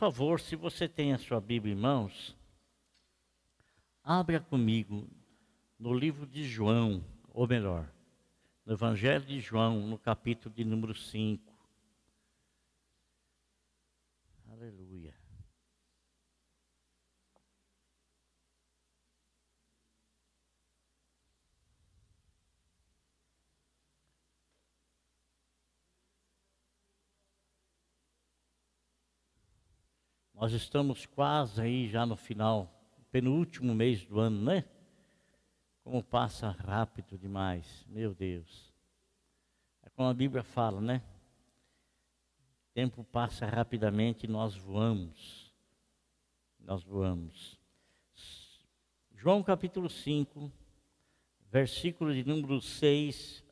favor, se você tem a sua Bíblia em mãos, abra comigo no livro de João, ou melhor, no Evangelho de João, no capítulo de número 5. Nós estamos quase aí já no final, penúltimo mês do ano, né? Como passa rápido demais, meu Deus. É como a Bíblia fala, né? O tempo passa rapidamente e nós voamos. Nós voamos. João capítulo 5, versículo de número 6,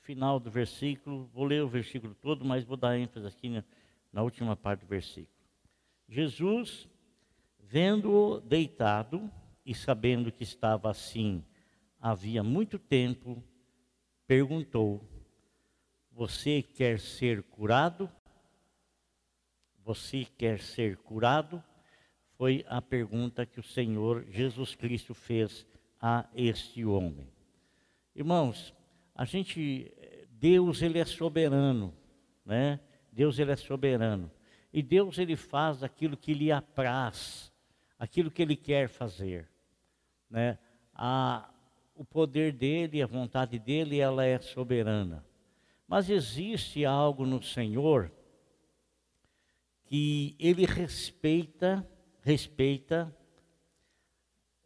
final do versículo. Vou ler o versículo todo, mas vou dar ênfase aqui na, na última parte do versículo. Jesus, vendo-o deitado e sabendo que estava assim havia muito tempo, perguntou: Você quer ser curado? Você quer ser curado? Foi a pergunta que o Senhor Jesus Cristo fez a este homem. Irmãos, a gente, Deus ele é soberano, né? Deus ele é soberano. E Deus ele faz aquilo que lhe apraz, aquilo que ele quer fazer, né? A, o poder dele, a vontade dele, ela é soberana. Mas existe algo no Senhor que ele respeita, respeita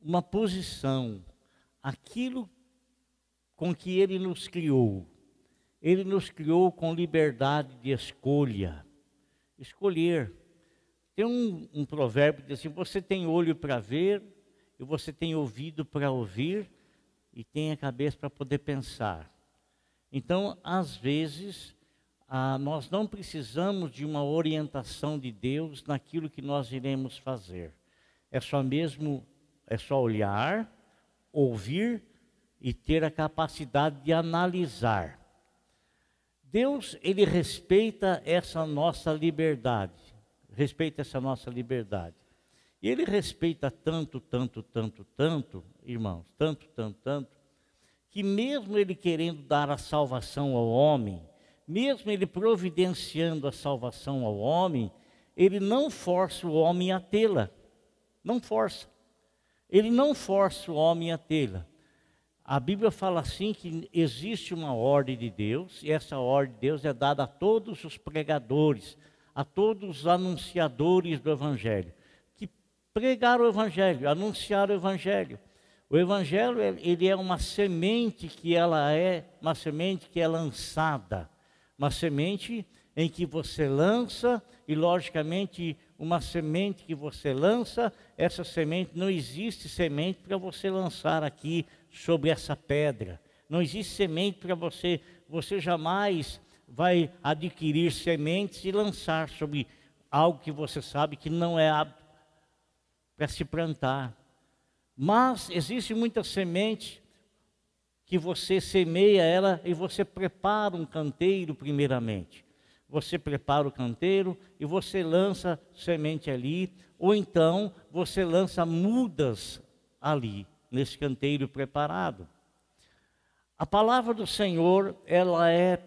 uma posição, aquilo com que ele nos criou. Ele nos criou com liberdade de escolha escolher. Tem um, um provérbio que diz assim: você tem olho para ver, e você tem ouvido para ouvir, e tem a cabeça para poder pensar. Então, às vezes, ah, nós não precisamos de uma orientação de Deus naquilo que nós iremos fazer. É só mesmo, é só olhar, ouvir e ter a capacidade de analisar. Deus, ele respeita essa nossa liberdade, respeita essa nossa liberdade. E ele respeita tanto, tanto, tanto, tanto, irmãos, tanto, tanto, tanto, que mesmo ele querendo dar a salvação ao homem, mesmo ele providenciando a salvação ao homem, ele não força o homem a tê-la. Não força. Ele não força o homem a tê-la. A Bíblia fala assim que existe uma ordem de Deus, e essa ordem de Deus é dada a todos os pregadores, a todos os anunciadores do Evangelho, que pregaram o Evangelho, anunciaram o Evangelho. O Evangelho ele é uma semente que ela é uma semente que é lançada, uma semente em que você lança e logicamente uma semente que você lança, essa semente não existe semente para você lançar aqui sobre essa pedra. Não existe semente para você, você jamais vai adquirir sementes e lançar sobre algo que você sabe que não é apto para se plantar. Mas existe muita semente que você semeia ela e você prepara um canteiro primeiramente. Você prepara o canteiro e você lança semente ali, ou então você lança mudas ali nesse canteiro preparado. A palavra do Senhor, ela é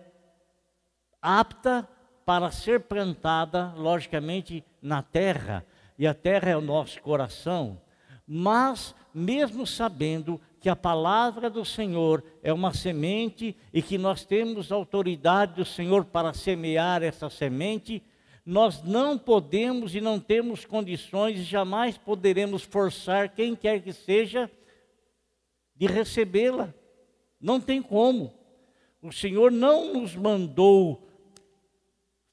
apta para ser plantada, logicamente, na terra, e a terra é o nosso coração, mas mesmo sabendo que a palavra do Senhor é uma semente e que nós temos autoridade do Senhor para semear essa semente, nós não podemos e não temos condições e jamais poderemos forçar quem quer que seja de recebê-la. Não tem como. O Senhor não nos mandou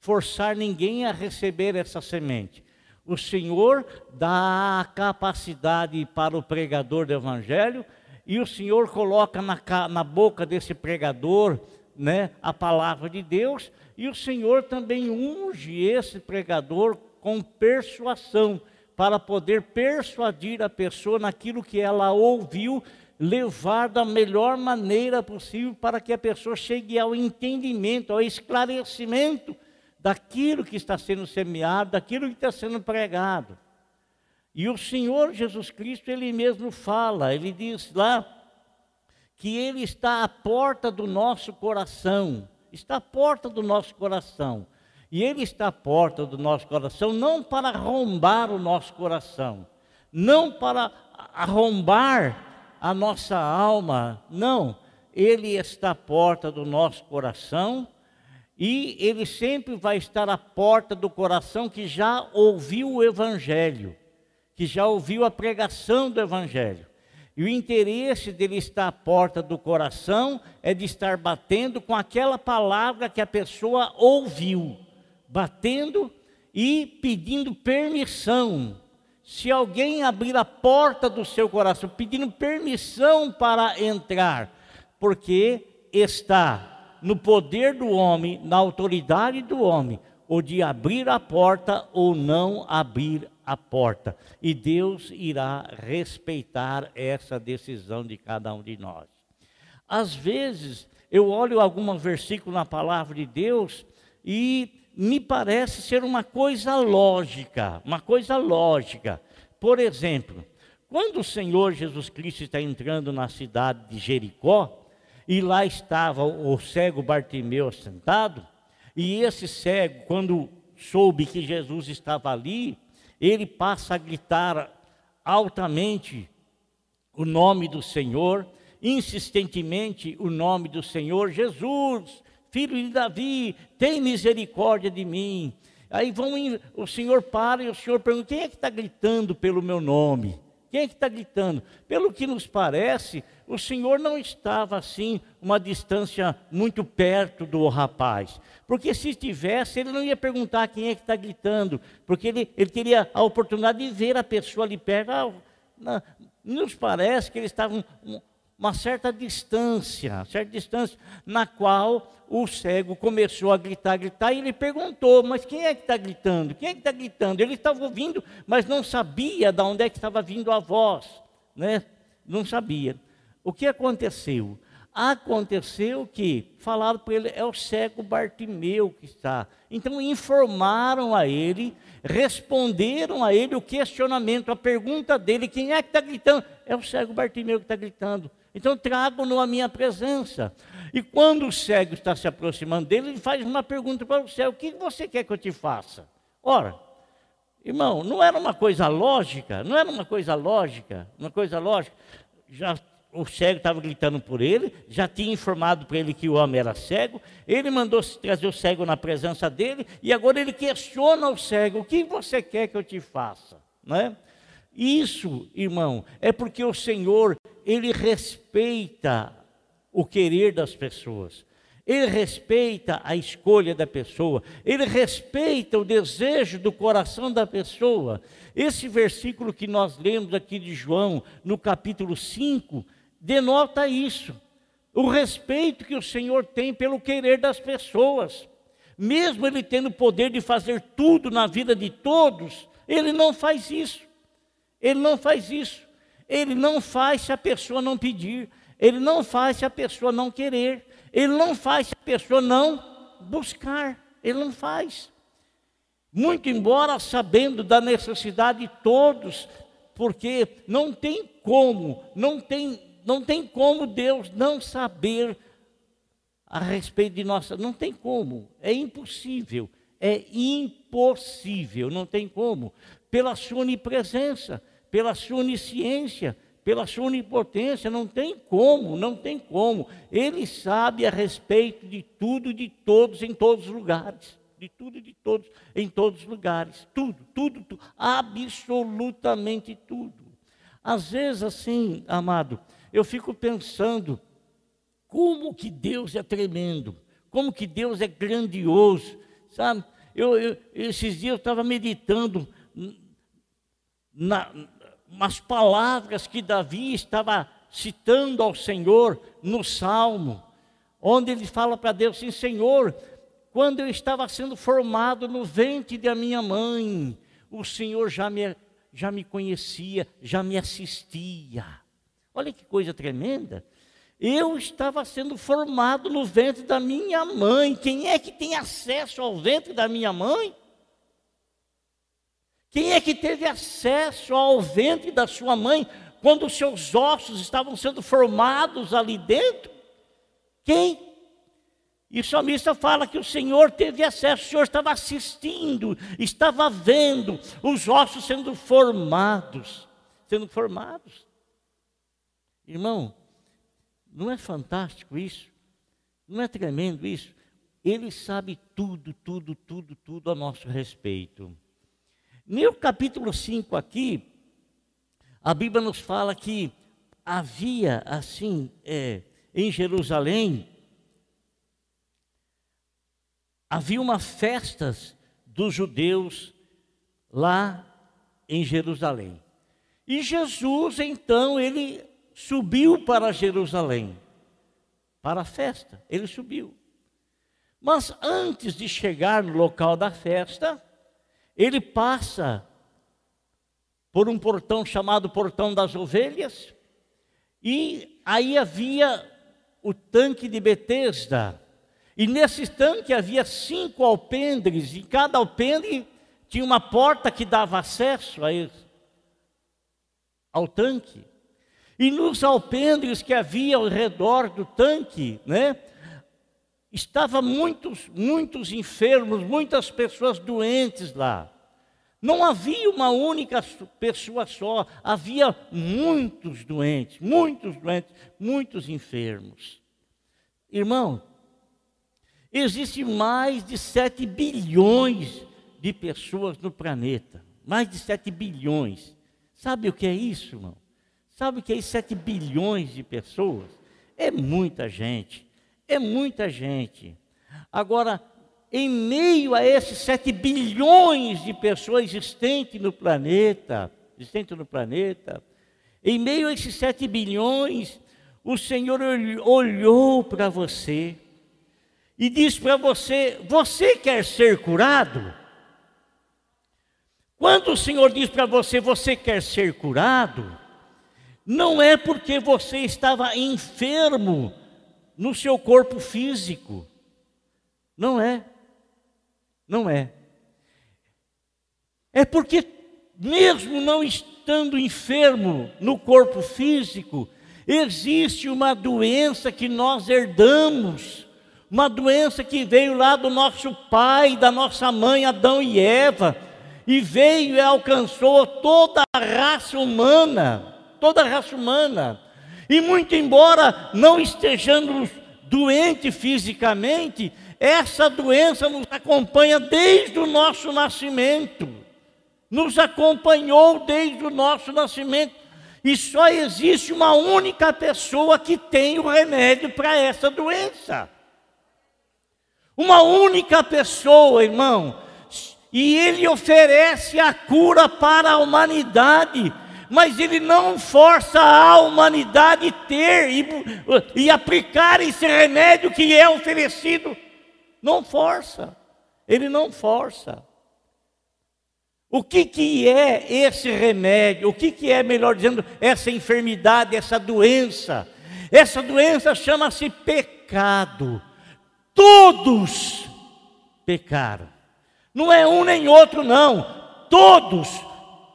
forçar ninguém a receber essa semente. O Senhor dá a capacidade para o pregador do Evangelho e o Senhor coloca na, na boca desse pregador né, a palavra de Deus e o Senhor também unge esse pregador com persuasão para poder persuadir a pessoa naquilo que ela ouviu levar da melhor maneira possível para que a pessoa chegue ao entendimento, ao esclarecimento daquilo que está sendo semeado, daquilo que está sendo pregado. E o Senhor Jesus Cristo, Ele mesmo fala, Ele diz lá que Ele está à porta do nosso coração, está à porta do nosso coração. E Ele está à porta do nosso coração não para arrombar o nosso coração, não para arrombar a nossa alma, não. Ele está à porta do nosso coração e ele sempre vai estar à porta do coração que já ouviu o Evangelho, que já ouviu a pregação do Evangelho. E o interesse dele estar à porta do coração é de estar batendo com aquela palavra que a pessoa ouviu, batendo e pedindo permissão. Se alguém abrir a porta do seu coração, pedindo permissão para entrar, porque está no poder do homem, na autoridade do homem, ou de abrir a porta ou não abrir a porta. E Deus irá respeitar essa decisão de cada um de nós. Às vezes, eu olho algum versículo na palavra de Deus e me parece ser uma coisa lógica, uma coisa lógica. Por exemplo, quando o Senhor Jesus Cristo está entrando na cidade de Jericó, e lá estava o cego Bartimeu sentado, e esse cego, quando soube que Jesus estava ali, ele passa a gritar altamente o nome do Senhor, insistentemente o nome do Senhor, Jesus, filho de Davi, tem misericórdia de mim. Aí vão, o Senhor para e o Senhor pergunta: quem é que está gritando pelo meu nome? Quem é que está gritando? Pelo que nos parece, o Senhor não estava assim, uma distância muito perto do rapaz. Porque se estivesse, ele não ia perguntar quem é que está gritando, porque ele, ele teria a oportunidade de ver a pessoa ali perto. Ah, na, nos parece que eles estavam uma certa distância, certa distância, na qual o cego começou a gritar, gritar, e ele perguntou, mas quem é que está gritando? Quem é que está gritando? Ele estava ouvindo, mas não sabia de onde é que estava vindo a voz, né? Não sabia. O que aconteceu? Aconteceu que falaram para ele, é o cego Bartimeu que está. Então informaram a ele, responderam a ele o questionamento, a pergunta dele: quem é que está gritando? É o cego Bartimeu que está gritando. Então trago-no à minha presença. E quando o cego está se aproximando dele, ele faz uma pergunta para o cego: o que você quer que eu te faça? Ora, irmão, não era uma coisa lógica, não era uma coisa lógica, uma coisa lógica. Já o cego estava gritando por ele, já tinha informado para ele que o homem era cego, ele mandou trazer o cego na presença dele, e agora ele questiona o cego: o que você quer que eu te faça? Não é? Isso, irmão, é porque o Senhor, ele respeita o querer das pessoas. Ele respeita a escolha da pessoa, ele respeita o desejo do coração da pessoa. Esse versículo que nós lemos aqui de João, no capítulo 5, denota isso. O respeito que o Senhor tem pelo querer das pessoas. Mesmo ele tendo o poder de fazer tudo na vida de todos, ele não faz isso. Ele não faz isso. Ele não faz se a pessoa não pedir. Ele não faz se a pessoa não querer. Ele não faz se a pessoa não buscar. Ele não faz. Muito embora sabendo da necessidade de todos, porque não tem como, não tem não tem como Deus não saber a respeito de nossa. Não tem como. É impossível. É impossível. Não tem como. Pela sua onipresença, pela sua onisciência, pela sua onipotência, não tem como, não tem como. Ele sabe a respeito de tudo de todos em todos os lugares. De tudo e de todos em todos os lugares. Tudo, tudo, tudo. Absolutamente tudo. Às vezes, assim, amado, eu fico pensando como que Deus é tremendo, como que Deus é grandioso, sabe? Eu, eu esses dias eu estava meditando na, nas palavras que Davi estava citando ao Senhor no Salmo, onde ele fala para Deus assim: Senhor, quando eu estava sendo formado no ventre da minha mãe, o Senhor já me, já me conhecia, já me assistia. Olha que coisa tremenda. Eu estava sendo formado no ventre da minha mãe. Quem é que tem acesso ao ventre da minha mãe? Quem é que teve acesso ao ventre da sua mãe quando os seus ossos estavam sendo formados ali dentro? Quem? E o salmista fala que o Senhor teve acesso, o Senhor estava assistindo, estava vendo os ossos sendo formados, sendo formados. Irmão, não é fantástico isso? Não é tremendo isso? Ele sabe tudo, tudo, tudo, tudo a nosso respeito. No capítulo 5 aqui, a Bíblia nos fala que havia assim é, em Jerusalém, havia uma festas dos judeus lá em Jerusalém. E Jesus, então, ele subiu para Jerusalém, para a festa, ele subiu. Mas antes de chegar no local da festa, ele passa por um portão chamado Portão das Ovelhas, e aí havia o tanque de Betesda. E nesse tanque havia cinco alpendres, e cada alpendre tinha uma porta que dava acesso a eles, ao tanque. E nos alpendres que havia ao redor do tanque, né, estava muitos, muitos enfermos, muitas pessoas doentes lá. Não havia uma única pessoa só, havia muitos doentes, muitos doentes, muitos enfermos. Irmão, existe mais de 7 bilhões de pessoas no planeta. Mais de 7 bilhões. Sabe o que é isso, irmão? Sabe o que é 7 bilhões de pessoas? É muita gente. É muita gente. Agora, em meio a esses 7 bilhões de pessoas existentes no planeta, existentes no planeta, em meio a esses 7 bilhões, o Senhor olhou para você e disse para você: Você quer ser curado? Quando o Senhor diz para você: Você quer ser curado? Não é porque você estava enfermo no seu corpo físico. Não é. Não é. É porque, mesmo não estando enfermo no corpo físico, existe uma doença que nós herdamos, uma doença que veio lá do nosso pai, da nossa mãe Adão e Eva, e veio e alcançou toda a raça humana, toda a raça humana. E muito embora não estejamos doentes fisicamente, essa doença nos acompanha desde o nosso nascimento. Nos acompanhou desde o nosso nascimento. E só existe uma única pessoa que tem o remédio para essa doença. Uma única pessoa, irmão. E ele oferece a cura para a humanidade mas ele não força a humanidade ter e, e aplicar esse remédio que é oferecido. Não força, ele não força. O que, que é esse remédio? O que, que é, melhor dizendo, essa enfermidade, essa doença? Essa doença chama-se pecado. Todos pecaram. Não é um nem outro, não. Todos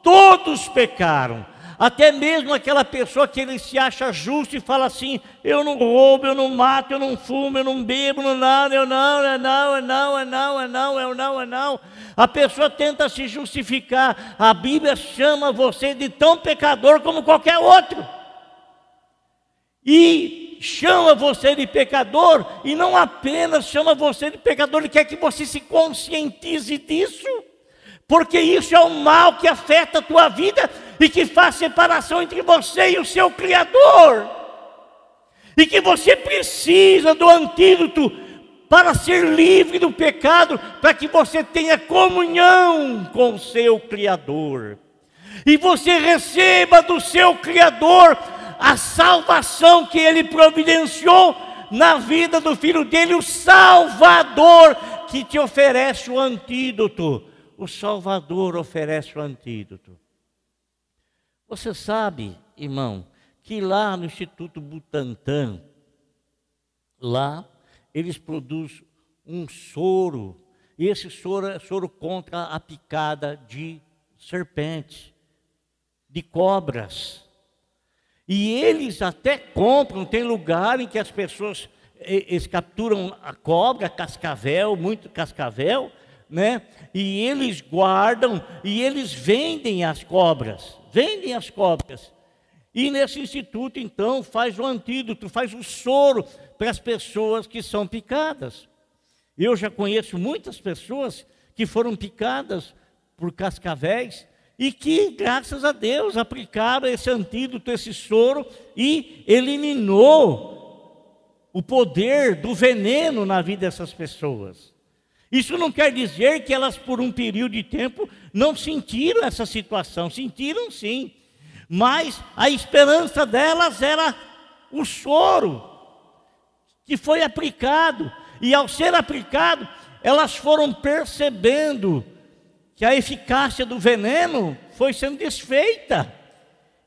todos pecaram. Até mesmo aquela pessoa que ele se acha justo e fala assim: eu não roubo, eu não mato, eu não fumo, eu não bebo, não nada, eu não, é não, é não, é não, é não, é não, é não. A pessoa tenta se justificar. A Bíblia chama você de tão pecador como qualquer outro. E chama você de pecador, e não apenas chama você de pecador, ele quer que você se conscientize disso porque isso é o mal que afeta a tua vida e que faz separação entre você e o seu Criador. E que você precisa do antídoto para ser livre do pecado, para que você tenha comunhão com o seu Criador. E você receba do seu Criador a salvação que ele providenciou na vida do filho dele, o Salvador, que te oferece o antídoto o Salvador oferece o antídoto. Você sabe, irmão, que lá no Instituto Butantan, lá eles produzem um soro, e esse soro é soro contra a picada de serpentes, de cobras. E eles até compram, tem lugar em que as pessoas eles capturam a cobra, cascavel, muito cascavel, né? E eles guardam e eles vendem as cobras, vendem as cobras. E nesse instituto, então, faz o antídoto, faz o soro para as pessoas que são picadas. Eu já conheço muitas pessoas que foram picadas por cascavéis e que, graças a Deus, aplicaram esse antídoto, esse soro e eliminou o poder do veneno na vida dessas pessoas. Isso não quer dizer que elas, por um período de tempo, não sentiram essa situação. Sentiram sim. Mas a esperança delas era o soro que foi aplicado. E ao ser aplicado, elas foram percebendo que a eficácia do veneno foi sendo desfeita.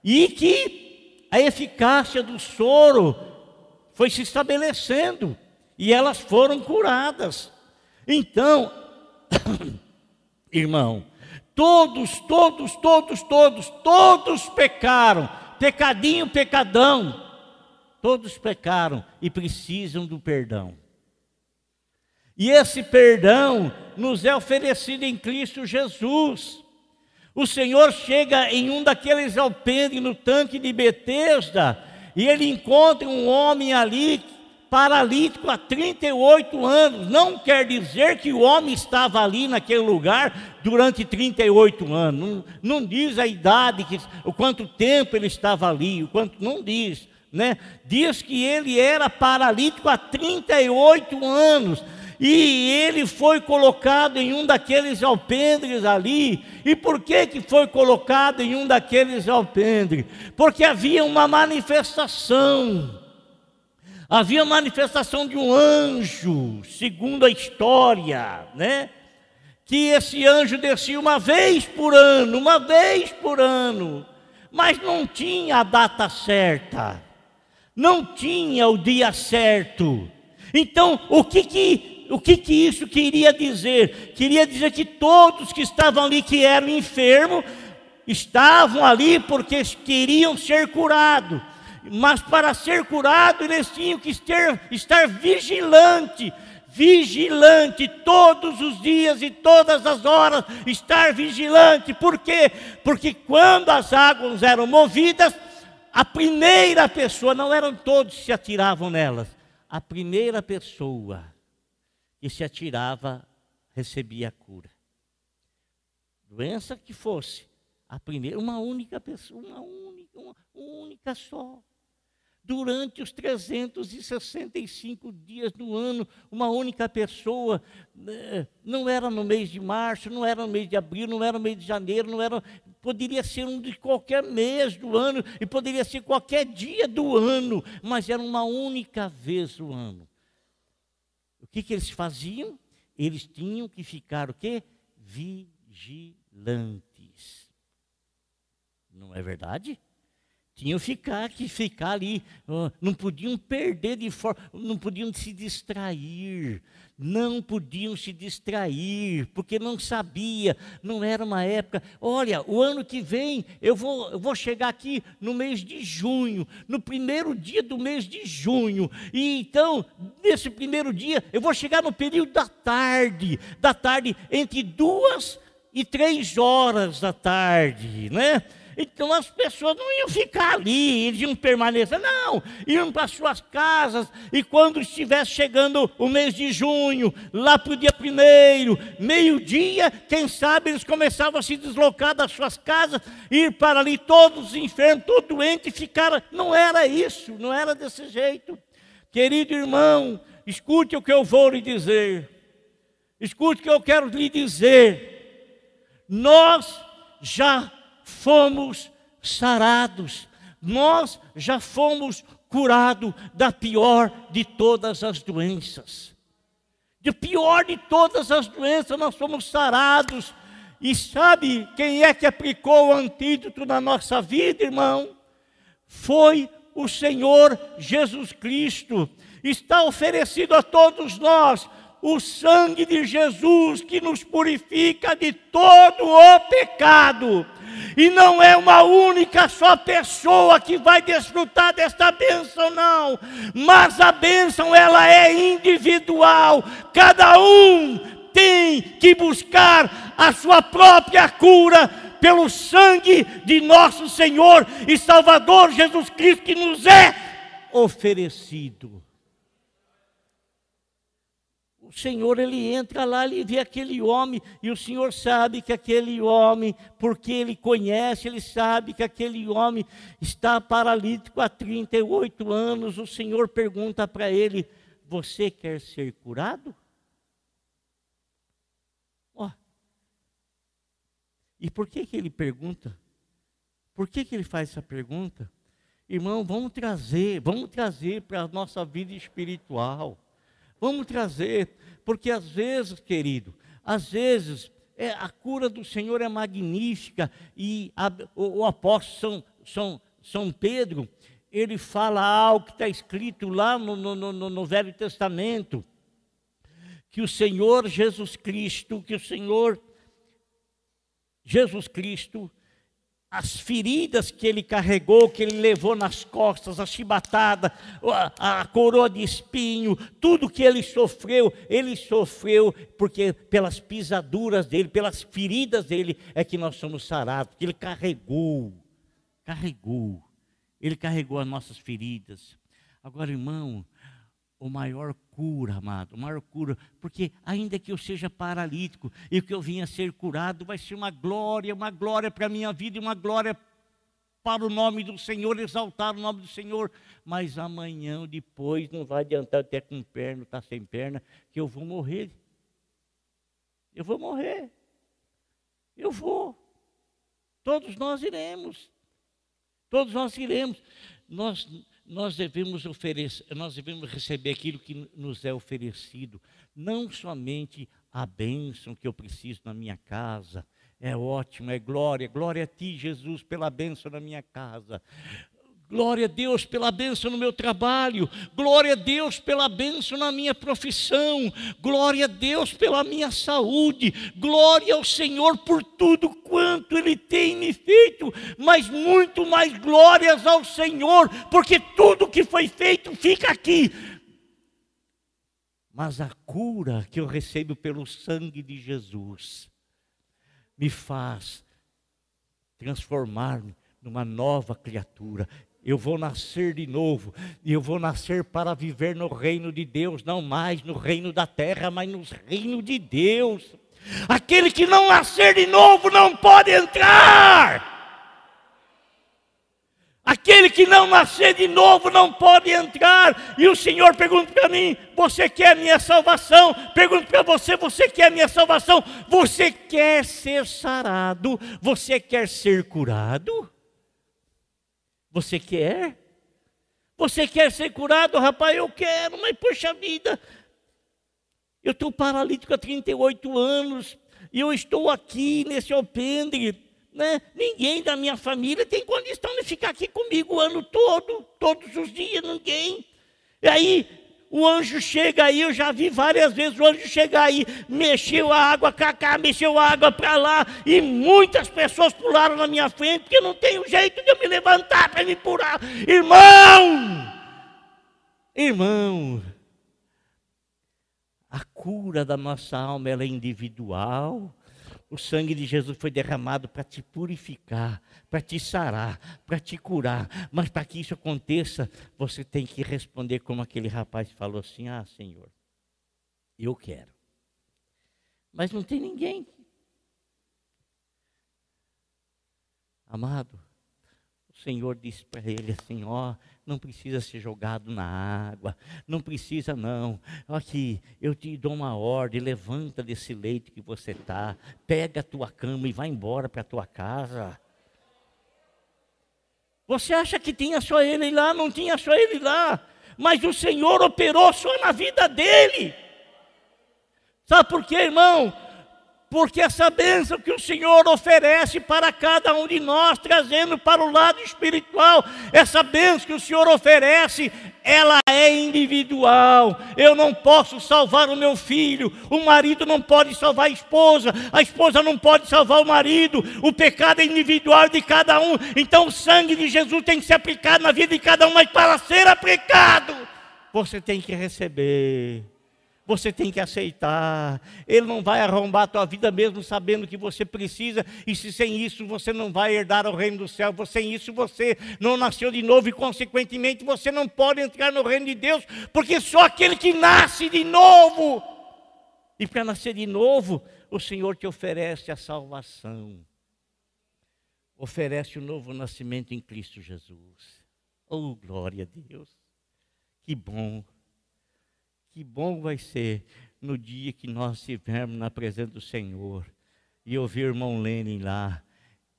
E que a eficácia do soro foi se estabelecendo e elas foram curadas. Então, irmão, todos, todos, todos, todos, todos pecaram, pecadinho, pecadão, todos pecaram e precisam do perdão. E esse perdão nos é oferecido em Cristo Jesus. O Senhor chega em um daqueles alpendres no tanque de Betesda e ele encontra um homem ali paralítico há 38 anos. Não quer dizer que o homem estava ali naquele lugar durante 38 anos. Não, não diz a idade, que, o quanto tempo ele estava ali, o quanto não diz. Né? Diz que ele era paralítico há 38 anos e ele foi colocado em um daqueles alpendres ali. E por que, que foi colocado em um daqueles alpendres? Porque havia uma manifestação. Havia manifestação de um anjo, segundo a história, né? Que esse anjo descia uma vez por ano, uma vez por ano, mas não tinha a data certa, não tinha o dia certo. Então, o que que o que, que isso queria dizer? Queria dizer que todos que estavam ali, que eram enfermos, estavam ali porque queriam ser curados. Mas para ser curado, eles tinham que ter, estar vigilante, vigilante todos os dias e todas as horas, estar vigilante. Por quê? Porque quando as águas eram movidas, a primeira pessoa, não eram todos que se atiravam nelas, a primeira pessoa e se atirava, recebia a cura. Doença que fosse, a primeira, uma única pessoa, uma única, uma única só. Durante os 365 dias do ano, uma única pessoa, né, não era no mês de março, não era no mês de abril, não era no mês de janeiro, não era, poderia ser um de qualquer mês do ano e poderia ser qualquer dia do ano, mas era uma única vez do ano. O que, que eles faziam? Eles tinham que ficar o quê? Vigilantes. Não é verdade? Tinham ficar, que ficar ali, não podiam perder de forma, não podiam se distrair, não podiam se distrair, porque não sabia, não era uma época. Olha, o ano que vem eu vou, eu vou chegar aqui no mês de junho, no primeiro dia do mês de junho, e então, nesse primeiro dia, eu vou chegar no período da tarde, da tarde, entre duas e três horas da tarde, né? Então as pessoas não iam ficar ali, eles iam permanecer, não, iam para suas casas, e quando estivesse chegando o mês de junho, lá para o dia primeiro, meio-dia, quem sabe eles começavam a se deslocar das suas casas, ir para ali todos enfermos, todos doentes, e ficaram. Não era isso, não era desse jeito. Querido irmão, escute o que eu vou lhe dizer. Escute o que eu quero lhe dizer. Nós já fomos sarados, nós já fomos curados da pior de todas as doenças. De pior de todas as doenças, nós fomos sarados. E sabe quem é que aplicou o antídoto na nossa vida, irmão? Foi o Senhor Jesus Cristo. Está oferecido a todos nós o sangue de Jesus que nos purifica de todo o pecado. E não é uma única só pessoa que vai desfrutar desta bênção, não. Mas a bênção ela é individual. Cada um tem que buscar a sua própria cura pelo sangue de nosso Senhor e Salvador Jesus Cristo que nos é oferecido. Senhor, ele entra lá, ele vê aquele homem, e o Senhor sabe que aquele homem, porque ele conhece, ele sabe que aquele homem está paralítico há 38 anos. O Senhor pergunta para ele: Você quer ser curado? Ó. E por que, que ele pergunta? Por que, que ele faz essa pergunta? Irmão, vamos trazer, vamos trazer para a nossa vida espiritual. Vamos trazer, porque às vezes, querido, às vezes é, a cura do Senhor é magnífica e a, o, o, apóstolo São, São, São Pedro, ele fala algo que está escrito lá no, no, no, no Velho Testamento, que o Senhor Jesus Cristo, que o Senhor Jesus Cristo, as feridas que ele carregou, que ele levou nas costas, a chibatada, a, a, coroa de espinho, tudo que ele sofreu, ele sofreu porque pelas pisaduras dele, pelas feridas dele é que nós somos sarados, porque ele carregou, carregou, ele carregou as nossas feridas. Agora, irmão, o maior cura, amado, o maior cura, porque ainda que eu seja paralítico e que eu vinha ser curado, vai ser uma glória, uma glória para a minha vida e uma glória para o nome do Senhor, exaltar o nome do Senhor, mas amanhã depois não vai adiantar até com perna, estar tá sem perna, que eu vou morrer. Eu vou morrer. Eu vou. Todos nós iremos. Todos nós iremos. Nós nós devemos oferecer, nós devemos receber aquilo que nos é oferecido, não somente a bênção que eu preciso na minha casa. É ótimo, é glória, glória a ti, Jesus, pela bênção na minha casa. Glória a Deus pela bênção no meu trabalho, glória a Deus pela bênção na minha profissão, glória a Deus pela minha saúde, glória ao Senhor por tudo quanto Ele tem me feito, mas muito mais glórias ao Senhor, porque tudo que foi feito fica aqui. Mas a cura que eu recebo pelo sangue de Jesus me faz transformar-me numa nova criatura eu vou nascer de novo, e eu vou nascer para viver no reino de Deus, não mais no reino da terra, mas no reino de Deus. Aquele que não nascer de novo não pode entrar. Aquele que não nascer de novo não pode entrar. E o Senhor pergunta para mim: Você quer a minha salvação? Pergunto para você: Você quer a minha salvação? Você quer ser sarado? Você quer ser curado? Você quer? Você quer ser curado, rapaz? Eu quero, mas poxa vida, eu estou paralítico há 38 anos e eu estou aqui nesse alpendre. Né? Ninguém da minha família tem condição de ficar aqui comigo o ano todo, todos os dias, ninguém. E aí o anjo chega aí, eu já vi várias vezes o anjo chegar aí, mexeu a água para cá, mexeu a água para lá, e muitas pessoas pularam na minha frente, porque não tem jeito de eu me levantar para me pular. Irmão! Irmão! A cura da nossa alma é individual. O sangue de Jesus foi derramado para te purificar, para te sarar, para te curar. Mas para que isso aconteça, você tem que responder como aquele rapaz falou assim: Ah, Senhor, eu quero. Mas não tem ninguém. Amado, o Senhor disse para ele assim: Ó, oh, não precisa ser jogado na água, não precisa não. Aqui, eu te dou uma ordem, levanta desse leito que você está, pega a tua cama e vai embora para a tua casa. Você acha que tinha só ele lá? Não tinha só ele lá. Mas o Senhor operou só na vida dele. Sabe por quê, irmão? Porque essa bênção que o Senhor oferece para cada um de nós, trazendo para o lado espiritual, essa bênção que o Senhor oferece, ela é individual. Eu não posso salvar o meu filho, o marido não pode salvar a esposa, a esposa não pode salvar o marido, o pecado é individual de cada um. Então o sangue de Jesus tem que ser aplicado na vida de cada um, mas para ser aplicado, você tem que receber você tem que aceitar. Ele não vai arrombar a tua vida mesmo sabendo que você precisa, e se sem isso você não vai herdar o reino do céu, sem isso você não nasceu de novo e consequentemente você não pode entrar no reino de Deus, porque só aquele que nasce de novo. E para nascer de novo, o Senhor te oferece a salvação. Oferece o novo nascimento em Cristo Jesus. Oh, glória a Deus. Que bom. Que bom vai ser no dia que nós estivermos na presença do Senhor. E eu vi o irmão Lenin lá,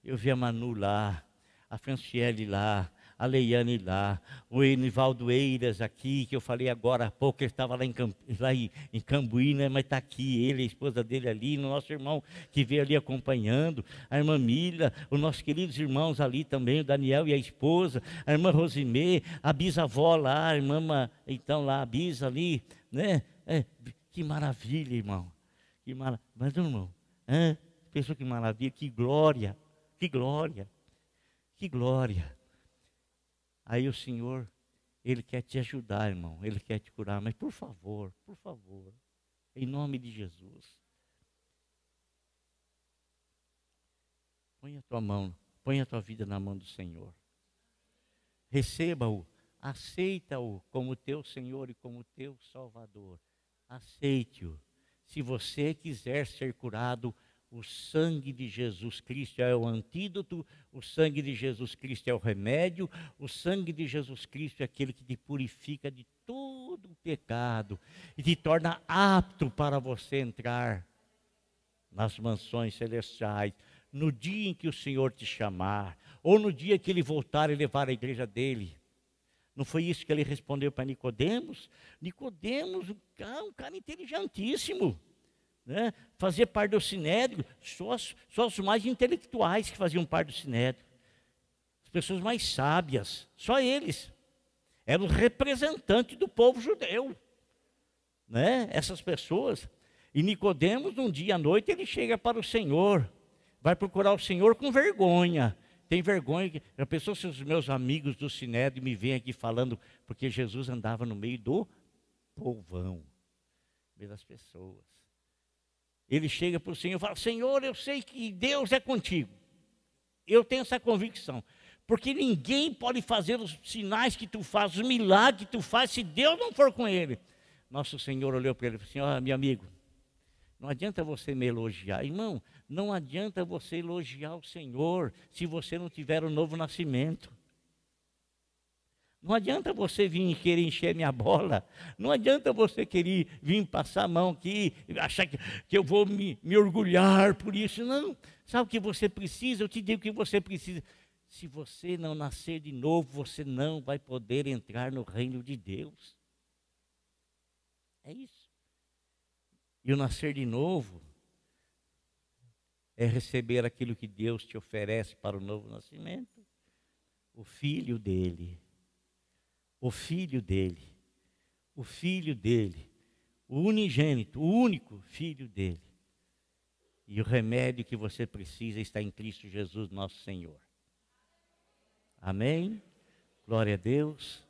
eu vi a Manu lá, a Franciele lá, a Leiane lá, o Enivaldo Eiras aqui, que eu falei agora há pouco, ele estava lá em, lá em, em Cambuí, né, mas está aqui, ele, a esposa dele ali, o nosso irmão que veio ali acompanhando, a irmã Mila, os nossos queridos irmãos ali também, o Daniel e a esposa, a irmã Rosimê, a bisavó lá, a irmã, então lá, a bisa ali, né? É, que maravilha, irmão. Que. Mas, irmão, é, pensou que maravilha, que glória, que glória, que glória. Aí o Senhor, Ele quer te ajudar, irmão, Ele quer te curar, mas por favor, por favor, em nome de Jesus. Põe a tua mão, põe a tua vida na mão do Senhor. Receba-o aceita-o como teu Senhor e como teu Salvador. Aceite-o. Se você quiser ser curado, o sangue de Jesus Cristo é o antídoto, o sangue de Jesus Cristo é o remédio, o sangue de Jesus Cristo é aquele que te purifica de todo o pecado e te torna apto para você entrar nas mansões celestiais no dia em que o Senhor te chamar, ou no dia que ele voltar e levar a igreja dele. Não foi isso que ele respondeu para Nicodemos? Nicodemos, um cara, um cara inteligentíssimo. Né? Fazia parte do sinédrio, só, só os mais intelectuais que faziam parte do sinédrio. As pessoas mais sábias, só eles. Eram os representantes do povo judeu. Né? Essas pessoas. E Nicodemos, um dia à noite, ele chega para o Senhor, vai procurar o Senhor com vergonha tem vergonha. Já pensou se os meus amigos do Sinédrio me vêm aqui falando, porque Jesus andava no meio do povão, no meio das pessoas. Ele chega para o Senhor e fala: Senhor, eu sei que Deus é contigo. Eu tenho essa convicção. Porque ninguém pode fazer os sinais que tu fazes, os milagres que tu fazes, se Deus não for com ele. Nosso Senhor olhou para ele e falou assim: Ó, oh, meu amigo, não adianta você me elogiar. Irmão, não adianta você elogiar o Senhor se você não tiver o um novo nascimento. Não adianta você vir querer encher minha bola. Não adianta você querer vir passar a mão aqui, achar que, que eu vou me, me orgulhar por isso. Não. Sabe o que você precisa? Eu te digo o que você precisa. Se você não nascer de novo, você não vai poder entrar no reino de Deus. É isso. E o nascer de novo é receber aquilo que Deus te oferece para o novo nascimento. O filho dele. O filho dele. O filho dele. O unigênito, o único filho dele. E o remédio que você precisa está em Cristo Jesus, nosso Senhor. Amém? Glória a Deus.